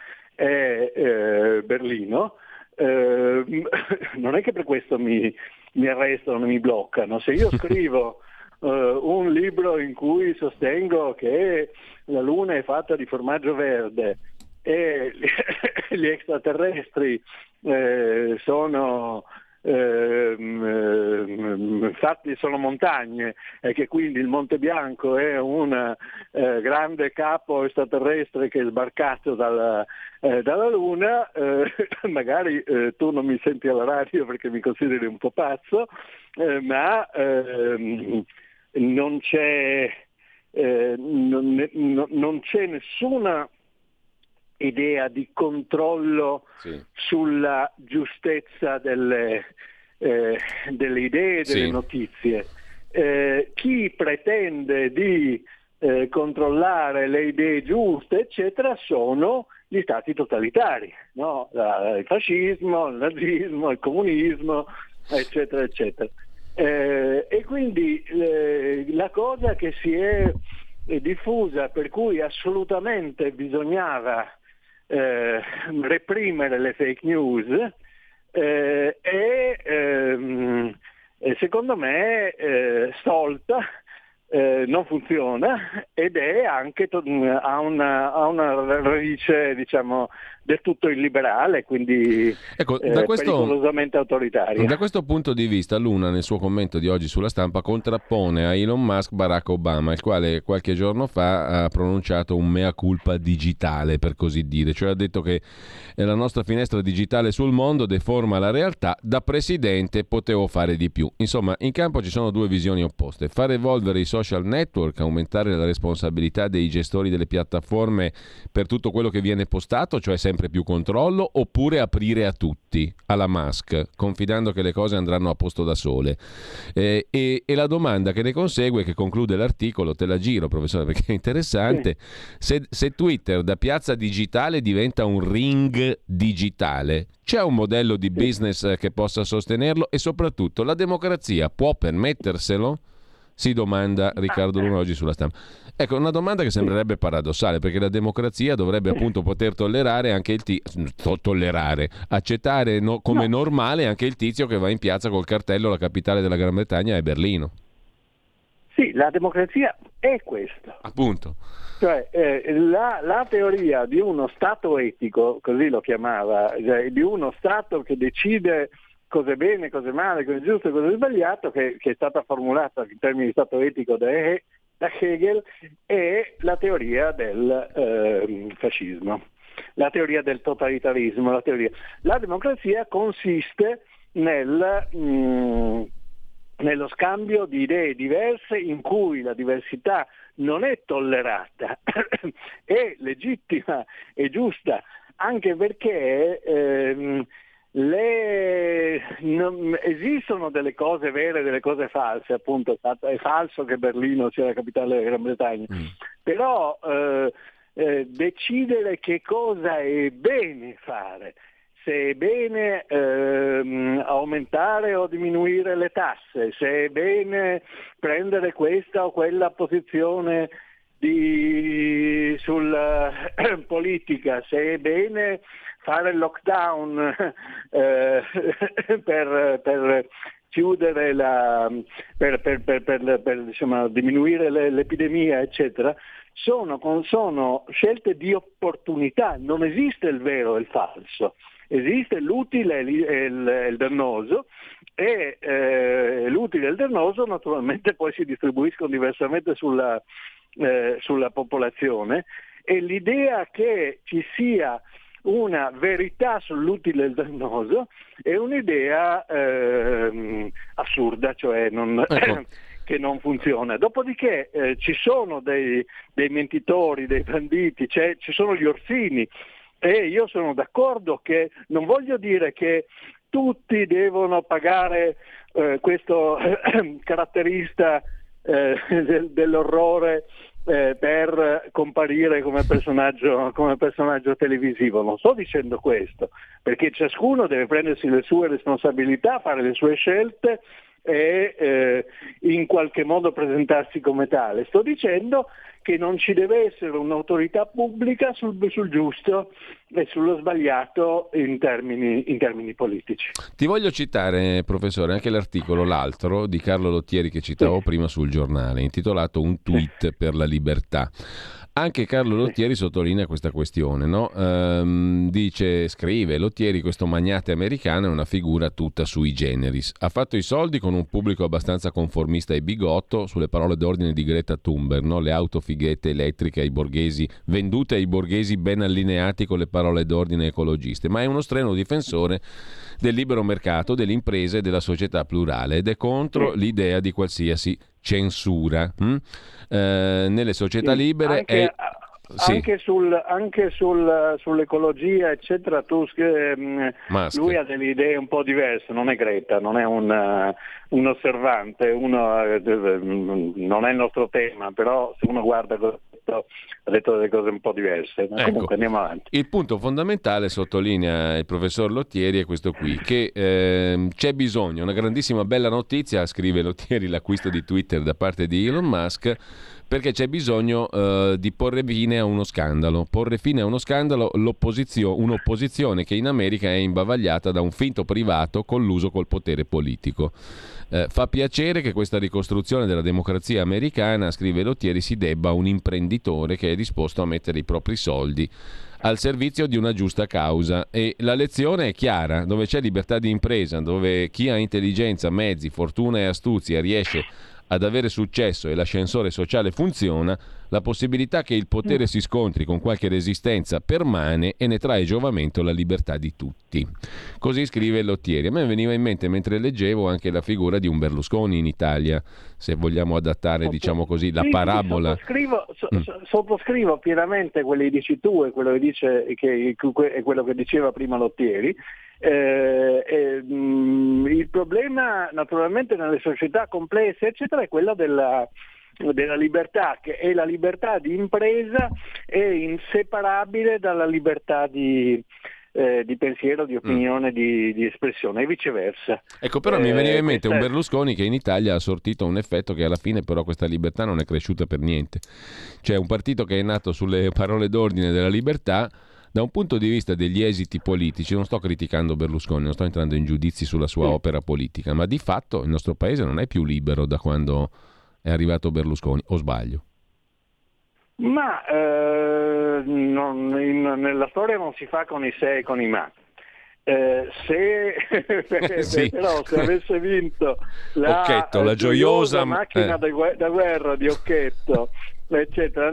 è eh, Berlino, eh, non è che per questo mi, mi arrestano, mi bloccano. Se io scrivo uh, un libro in cui sostengo che la Luna è fatta di formaggio verde e gli extraterrestri eh, sono eh, fatti sono montagne e che quindi il Monte Bianco è un eh, grande capo extraterrestre che è sbarcato dalla, eh, dalla Luna, eh, magari eh, tu non mi senti alla radio perché mi consideri un po' pazzo, eh, ma ehm, non c'è, non, non c'è nessuna idea di controllo sì. sulla giustezza delle, eh, delle idee, delle sì. notizie. Eh, chi pretende di eh, controllare le idee giuste, eccetera, sono gli stati totalitari, no? il fascismo, il nazismo, il comunismo, eccetera, eccetera. Eh, e quindi eh, la cosa che si è diffusa per cui assolutamente bisognava eh, reprimere le fake news eh, e ehm, secondo me eh, Stolt eh, non funziona ed è anche ha una, ha una radice diciamo, del tutto illiberale, quindi ecco, da eh, questo, pericolosamente autoritaria. Da questo punto di vista, Luna nel suo commento di oggi sulla stampa contrappone a Elon Musk Barack Obama, il quale qualche giorno fa ha pronunciato un mea culpa digitale, per così dire, cioè ha detto che la nostra finestra digitale sul mondo deforma la realtà, da presidente potevo fare di più. Insomma, in campo ci sono due visioni opposte, far evolvere i social network, aumentare la responsabilità dei gestori delle piattaforme per tutto quello che viene postato, cioè sempre sempre più controllo oppure aprire a tutti, alla Musk, confidando che le cose andranno a posto da sole? Eh, e, e, la domanda che ne consegue, che conclude l'articolo, te la giro professore perché è interessante, se, se Twitter da piazza digitale diventa un ring digitale, c'è un modello di business che possa sostenerlo e soprattutto la democrazia può permetterselo? Si domanda Riccardo Luna oggi sulla stampa. Ecco, una domanda che sembrerebbe paradossale, perché la democrazia dovrebbe appunto poter tollerare anche il tizio, tollerare, accettare no, come no. normale anche il tizio che va in piazza col cartello la capitale della Gran Bretagna è Berlino. Sì, la democrazia è questo. Appunto. Cioè, eh, la, la, teoria di uno Stato etico, così lo chiamava, cioè, di uno Stato che decide cosa è bene, cosa è male, cosa è giusto e cosa è sbagliato, che, che, è stata formulata in termini di Stato etico da, da Hegel, è la teoria del eh, fascismo. la teoria del totalitarismo. La, teoria. la democrazia consiste nel, mh, mm, nello scambio di idee diverse in cui la diversità non è tollerata, è legittima e giusta, anche perché ehm, le, non, esistono delle cose vere e delle cose false, appunto è falso che Berlino sia la capitale della Gran Bretagna, mm. però eh, eh, decidere che cosa è bene fare, se è bene ehm, aumentare o diminuire le tasse, se è bene prendere questa o quella posizione di, sulla eh, politica, se è bene fare il lockdown eh, per, per, chiudere la, per, per, per diciamo, diminuire le, l'epidemia, eccetera, sono, sono, scelte di opportunità, non esiste il vero e il falso, esiste l'utile e il, dannoso e eh, l'utile e il dannoso naturalmente poi si distribuiscono diversamente sulla, eh, sulla popolazione e l'idea che ci sia una verità sull'utile e il dannoso è un'idea eh, assurda, cioè non, ecco. che non funziona. Dopodiché eh, ci sono dei, dei, mentitori, dei banditi, ci sono gli orsini e io sono d'accordo che non voglio dire che tutti devono pagare eh, questo caratterista eh, del, dell'orrore eh, per comparire come personaggio, come personaggio, televisivo. Non sto dicendo questo, perché ciascuno deve prendersi le sue responsabilità, fare le sue scelte e eh, in qualche modo presentarsi come tale. Sto dicendo che non ci deve essere un'autorità pubblica sul, sul giusto e sullo sbagliato in termini, in termini, politici. Ti voglio citare, professore, anche l'articolo, l'altro, di Carlo Lottieri che citavo sì. prima sul giornale, intitolato Un tweet per la libertà. Anche Carlo Lottieri sottolinea questa questione, no? ehm, dice, scrive, Lottieri, questo magnate americano, è una figura tutta sui generis. Ha fatto i soldi con un pubblico abbastanza conformista e bigotto, sulle parole d'ordine di Greta Thunberg, no? le auto fighette elettriche ai borghesi, vendute ai borghesi ben allineati con le parole d'ordine ecologiste, ma è uno streno difensore del libero mercato, delle imprese e della società plurale ed è contro l'idea di qualsiasi censura. Hm? Eh, nelle società libere anche, è... Sì. Anche, sul, anche sul, sull'ecologia, eccetera, Tusk, ehm, lui ha delle idee un po' diverse, non è Greta, non è un, uh, un osservante, uno, uh, non è il nostro tema, però se uno guarda detto, ha detto delle cose un po' diverse. ecco, comunque andiamo avanti. Il punto fondamentale, sottolinea il professor Lottieri, è questo qui, che eh, c'è bisogno, una grandissima bella notizia, scrive Lottieri, l'acquisto di Twitter da parte di Elon Musk, perché c'è bisogno eh, di porre fine a uno scandalo. Porre fine a uno scandalo, un'opposizione che in America è imbavagliata da un finto privato colluso col potere politico. Eh, fa piacere che questa ricostruzione della democrazia americana, scrive Lottieri, si debba a un imprenditore che è disposto a mettere i propri soldi al servizio di una giusta causa e la lezione è chiara, dove c'è libertà di impresa, dove chi ha intelligenza, mezzi, fortuna e astuzia riesce ad avere successo e l'ascensore sociale funziona, la possibilità che il potere si scontri con qualche resistenza permane e ne trae giovamento la libertà di tutti. Così scrive Lottieri. A me veniva in mente mentre leggevo anche la figura di un Berlusconi in Italia, se vogliamo adattare, diciamo così, la parabola. Sottoscrivo, so, mm. sottoscrivo pienamente quello che dici tu e quello che, dice, che, che, quello che diceva prima Lottieri. Eh, eh, mh, mm, il problema naturalmente nelle società complesse eccetera è quello della, della libertà, che è la libertà di impresa è inseparabile dalla libertà di, eh, di pensiero, di opinione, mm. di, di, espressione e viceversa. Ecco, però mi veniva in eh, mente un Berlusconi che in Italia ha sortito un effetto che alla fine però questa libertà non è cresciuta per niente. Cioè un partito che è nato sulle parole d'ordine della libertà da un punto di vista degli esiti politici, non sto criticando Berlusconi, non sto entrando in giudizi sulla sua mm. opera politica, ma di fatto il nostro paese non è più libero da quando è arrivato Berlusconi, o sbaglio? Ma eh, non, in, nella storia non si fa con i se e con i ma. Eh, se, sì. però se avesse vinto la, Occhetto, la gioiosa, gioiosa macchina eh. da guerra di Occhetto, eccetera,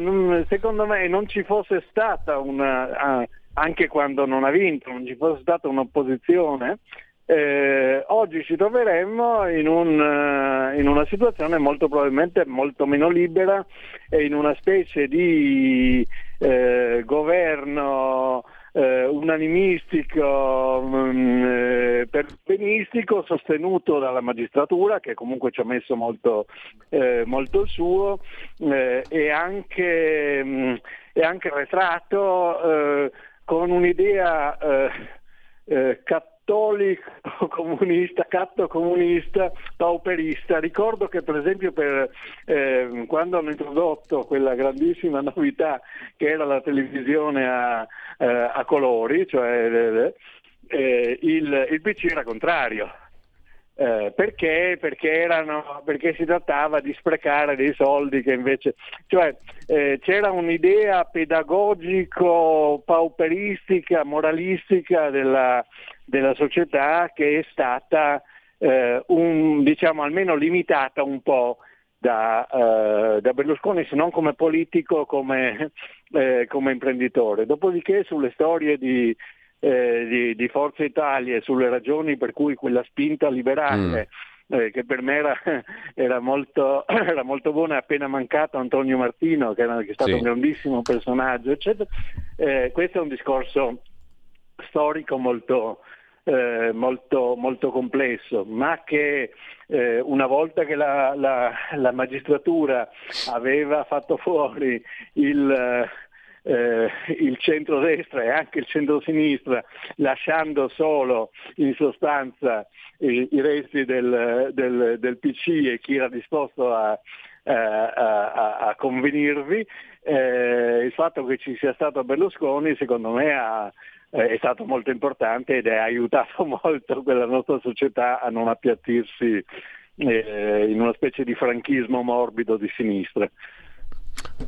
secondo me non ci fosse stata una, anche quando non ha vinto, non ci fosse stata un'opposizione, eh, oggi ci troveremmo in, un, uh, in, una situazione molto probabilmente molto meno libera e in una specie di eh, governo eh, unanimistico, mh, eh, pervenistico, sostenuto dalla magistratura che comunque ci ha messo molto, eh, molto il suo eh, e anche, mh, e anche retratto con un'idea eh, cattolico comunista, catto comunista, pauperista. Ricordo che per esempio per, eh, quando hanno introdotto quella grandissima novità che era la televisione a, eh, a colori, cioè eh, il, il PC era contrario. Eh, perché? Perché, erano, perché, si trattava di sprecare dei soldi che invece, cioè eh, c'era un'idea pedagogico-pauperistica, moralistica della, della, società che è stata eh, un, diciamo almeno limitata un po' da, uh, da, Berlusconi, se non come politico, come, eh, come imprenditore. Dopodiché sulle storie di, eh, di, di, Forza Italia e sulle ragioni per cui quella spinta liberale mm. eh, che per me era, era, molto, era, molto, buona, appena mancato Antonio Martino che, era, che è stato sì. un grandissimo personaggio, eccetera. Eh, questo è un discorso storico molto, eh, molto, molto, complesso, ma che eh, una volta che la, la, la, magistratura aveva fatto fuori il, eh, il centro-destra e anche il centro-sinistra, lasciando solo in sostanza i, i resti del, del, del, PC e chi era disposto a, a, a, a convenirvi, eh, il fatto che ci sia stato Berlusconi secondo me ha, eh, è stato molto importante ed ha aiutato molto quella nostra società a non appiattirsi eh, in una specie di franchismo morbido di sinistra.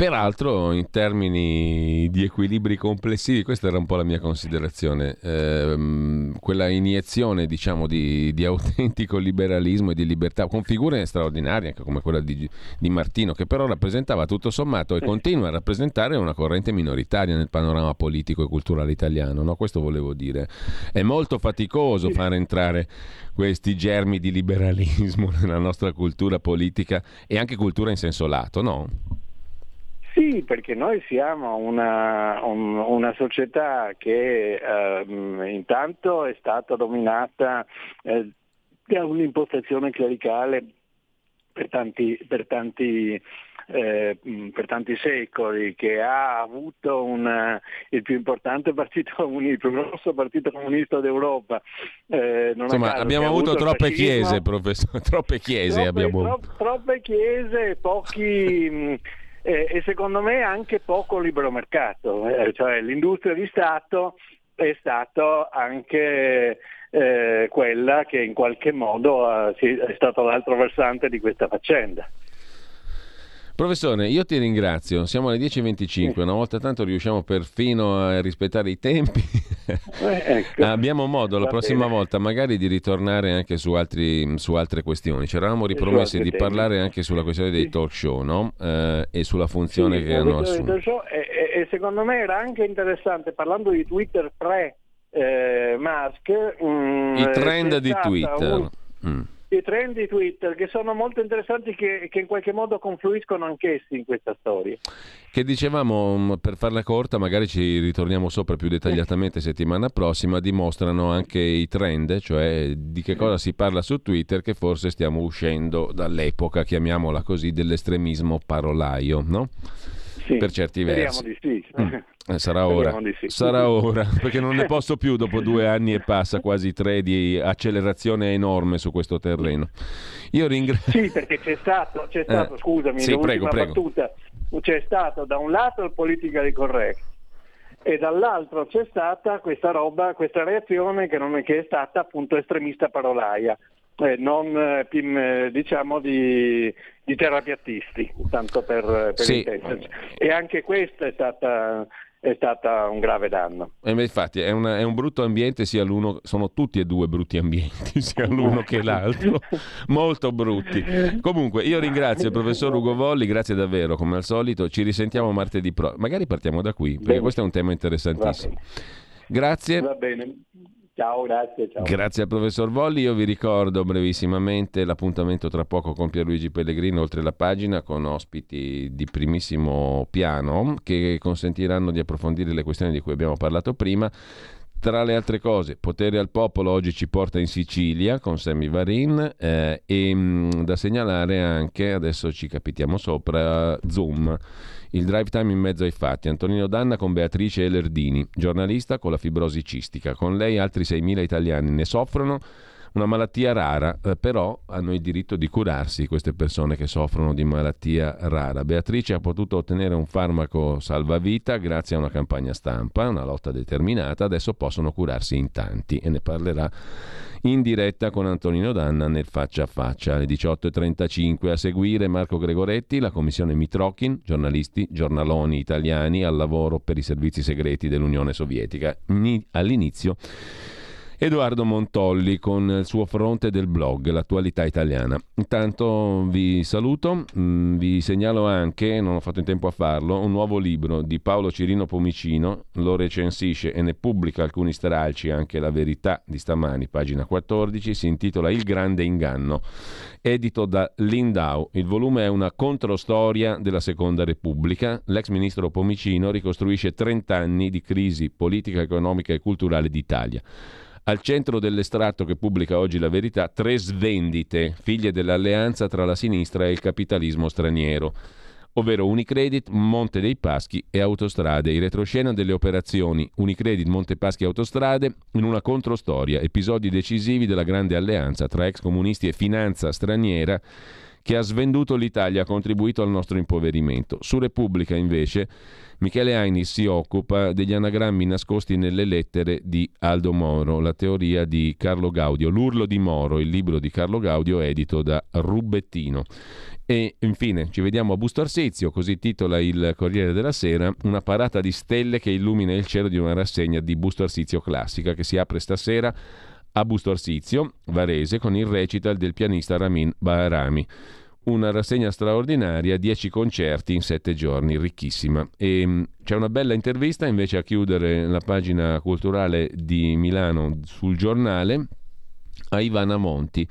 Peraltro, in termini di equilibri complessivi, questa era un po' la mia considerazione, ehm, quella iniezione diciamo, di, di, autentico liberalismo e di libertà, con figure straordinarie, anche come quella di, di, Martino, che però rappresentava tutto sommato e continua a rappresentare una corrente minoritaria nel panorama politico e culturale italiano. No? Questo volevo dire. È molto faticoso far entrare questi germi di liberalismo nella nostra cultura politica e anche cultura in senso lato, no? Sì, perché noi siamo una, un, una società che ehm, intanto è stata dominata eh, da un'impostazione clericale per tanti, per tanti eh, per tanti secoli, che ha avuto una, il più importante partito comunista, il più grosso partito comunista d'Europa. Eh, Insomma, abbiamo avuto, avuto troppe chiese, professore, troppe chiese troppe, abbiamo... tro, troppe chiese, pochi eh, e secondo me anche poco libero mercato, eh, cioè l'industria di Stato è stato anche eh, quella che in qualche modo ha, sì, è stato l'altro versante di questa faccenda. Professore, io ti ringrazio. Siamo alle 10.25, una volta tanto riusciamo perfino a rispettare i tempi. Eh, ecco. Abbiamo modo la Va prossima bene. volta magari di ritornare anche su, altri, su altre questioni. Ci eravamo ripromessi di temi. parlare anche sulla questione dei talk show no? eh, e sulla funzione sì, che hanno assunto. E, e, secondo me era anche interessante, parlando di Twitter pre eh, mm, i trend di Twitter. Un... Mm i trend di Twitter che sono molto interessanti che, che in qualche modo confluiscono anch'essi in questa storia. Che dicevamo, mm, per farla corta, magari ci ritorniamo sopra più dettagliatamente settimana prossima, dimostrano anche i trend, cioè di che cosa si parla su Twitter, che forse stiamo uscendo dall'epoca, chiamiamola così, dell'estremismo parolaio, no? Sì, per certi versi. Di sì. Mm. Eh, sarà ora, sì. sarà ora, perché non ne posso più dopo due anni e passa, quasi tre, di accelerazione enorme su questo terreno. Io ringrazio. Sì, perché c'è stato, c'è stato eh, scusami, sì, prego, prego. Battuta, c'è stato da un lato il politica di corretto e dall'altro c'è stata questa roba, questa reazione che, non è, che è stata appunto estremista parolaia eh, non eh, eh, diciamo di, di, terapiattisti, tanto per, per sì. intenderci. E anche questa è stata è stato un grave danno. Eh, infatti è, una, è, un brutto ambiente, sia l'uno, sono tutti e due brutti ambienti, sia l'uno che l'altro, molto brutti. Comunque io ringrazio il professor Ugo Volli, grazie davvero come al solito, ci risentiamo martedì prossimo, magari partiamo da qui, perché Bene. questo è un tema interessantissimo. Grazie. Va bene. Ciao, grazie. Ciao. Grazie al professor Volli. Io vi ricordo brevissimamente l'appuntamento tra poco con Pierluigi Pellegrino, oltre la pagina, con ospiti di primissimo piano che consentiranno di approfondire le questioni di cui abbiamo parlato prima. Tra le altre cose, Potere al Popolo oggi ci porta in Sicilia con Sammy Varin eh, e mh, da segnalare anche, adesso ci capitiamo sopra, Zoom il drive time in mezzo ai fatti. Antonino Danna con Beatrice Elardini, giornalista con la fibrosi cistica. Con lei altri 6.000 italiani ne soffrono una malattia rara, eh, però hanno il diritto di curarsi queste persone che soffrono di malattia rara. Beatrice ha potuto ottenere un farmaco salvavita grazie a una campagna stampa, una lotta determinata, adesso possono curarsi in tanti e ne parlerà in diretta con Antonino Danna nel faccia a faccia alle 18.35. A seguire Marco Gregoretti, la commissione Mitrochin, giornalisti, giornaloni italiani al lavoro per i servizi segreti dell'Unione Sovietica. All'inizio Edoardo Montolli con il suo fronte del blog L'attualità italiana. Intanto vi saluto, mm, vi segnalo anche, non ho fatto in tempo a farlo, un nuovo libro di Paolo Cirino Pomicino, lo recensisce e ne pubblica alcuni stralci, anche La verità di stamani, pagina 14, si intitola Il grande inganno, edito da Lindau. Il volume è una controstoria della Seconda Repubblica. L'ex ministro Pomicino ricostruisce 30 anni di crisi politica, economica e culturale d'Italia. Al centro dell'estratto che pubblica oggi la verità, tre svendite, figlie dell'alleanza tra la sinistra e il capitalismo straniero. Ovvero Unicredit, Monte dei Paschi e Autostrade. Il retroscena delle operazioni. Unicredit, Monte Paschi e Autostrade in una controstoria, episodi decisivi della grande alleanza tra ex comunisti e finanza straniera che ha svenduto l'Italia, ha contribuito al nostro impoverimento. Su Repubblica invece Michele Ainis si occupa degli anagrammi nascosti nelle lettere di Aldo Moro, la teoria di Carlo Gaudio, L'urlo di Moro, il libro di Carlo Gaudio edito da Rubettino. E infine ci vediamo a Busto Arsizio, così titola il Corriere della Sera, una parata di stelle che illumina il cielo di una rassegna di Busto Arsizio classica che si apre stasera a Busto Arsizio, Varese, con il recital del pianista Ramin Baharami una rassegna straordinaria, 10 concerti in 7 giorni, ricchissima. E mm, c'è una bella intervista invece a chiudere la pagina culturale di Milano sul giornale a Ivana Monti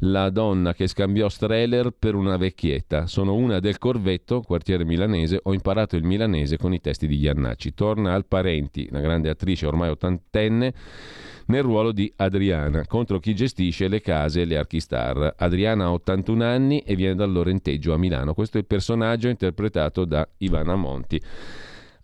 la donna che scambiò Streller per una vecchietta. Sono una del Corvetto, quartiere milanese. Ho imparato il milanese con i testi di Iannacci. Torna al Parenti, una grande attrice ormai ottantenne nel ruolo di Adriana, contro chi gestisce le case e le Archistar. Adriana ha 81 anni e viene dal Lorenteggio a Milano. Questo è il personaggio interpretato da Ivana Monti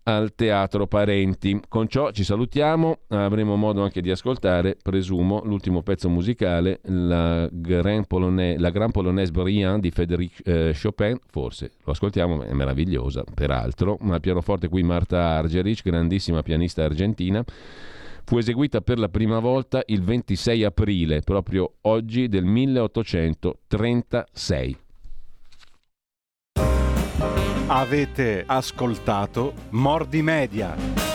al Teatro Parenti. Con ciò ci salutiamo, avremo modo anche di ascoltare, presumo, l'ultimo pezzo musicale, la Grand Polonaise, la Grand Polonaise Brillant di Frédéric eh, Chopin, forse lo ascoltiamo, è meravigliosa, peraltro, ma pianoforte qui Marta Argerich, grandissima pianista argentina, fu eseguita per la prima volta il 26 aprile, proprio oggi del 1836. Avete ascoltato Mordi Media.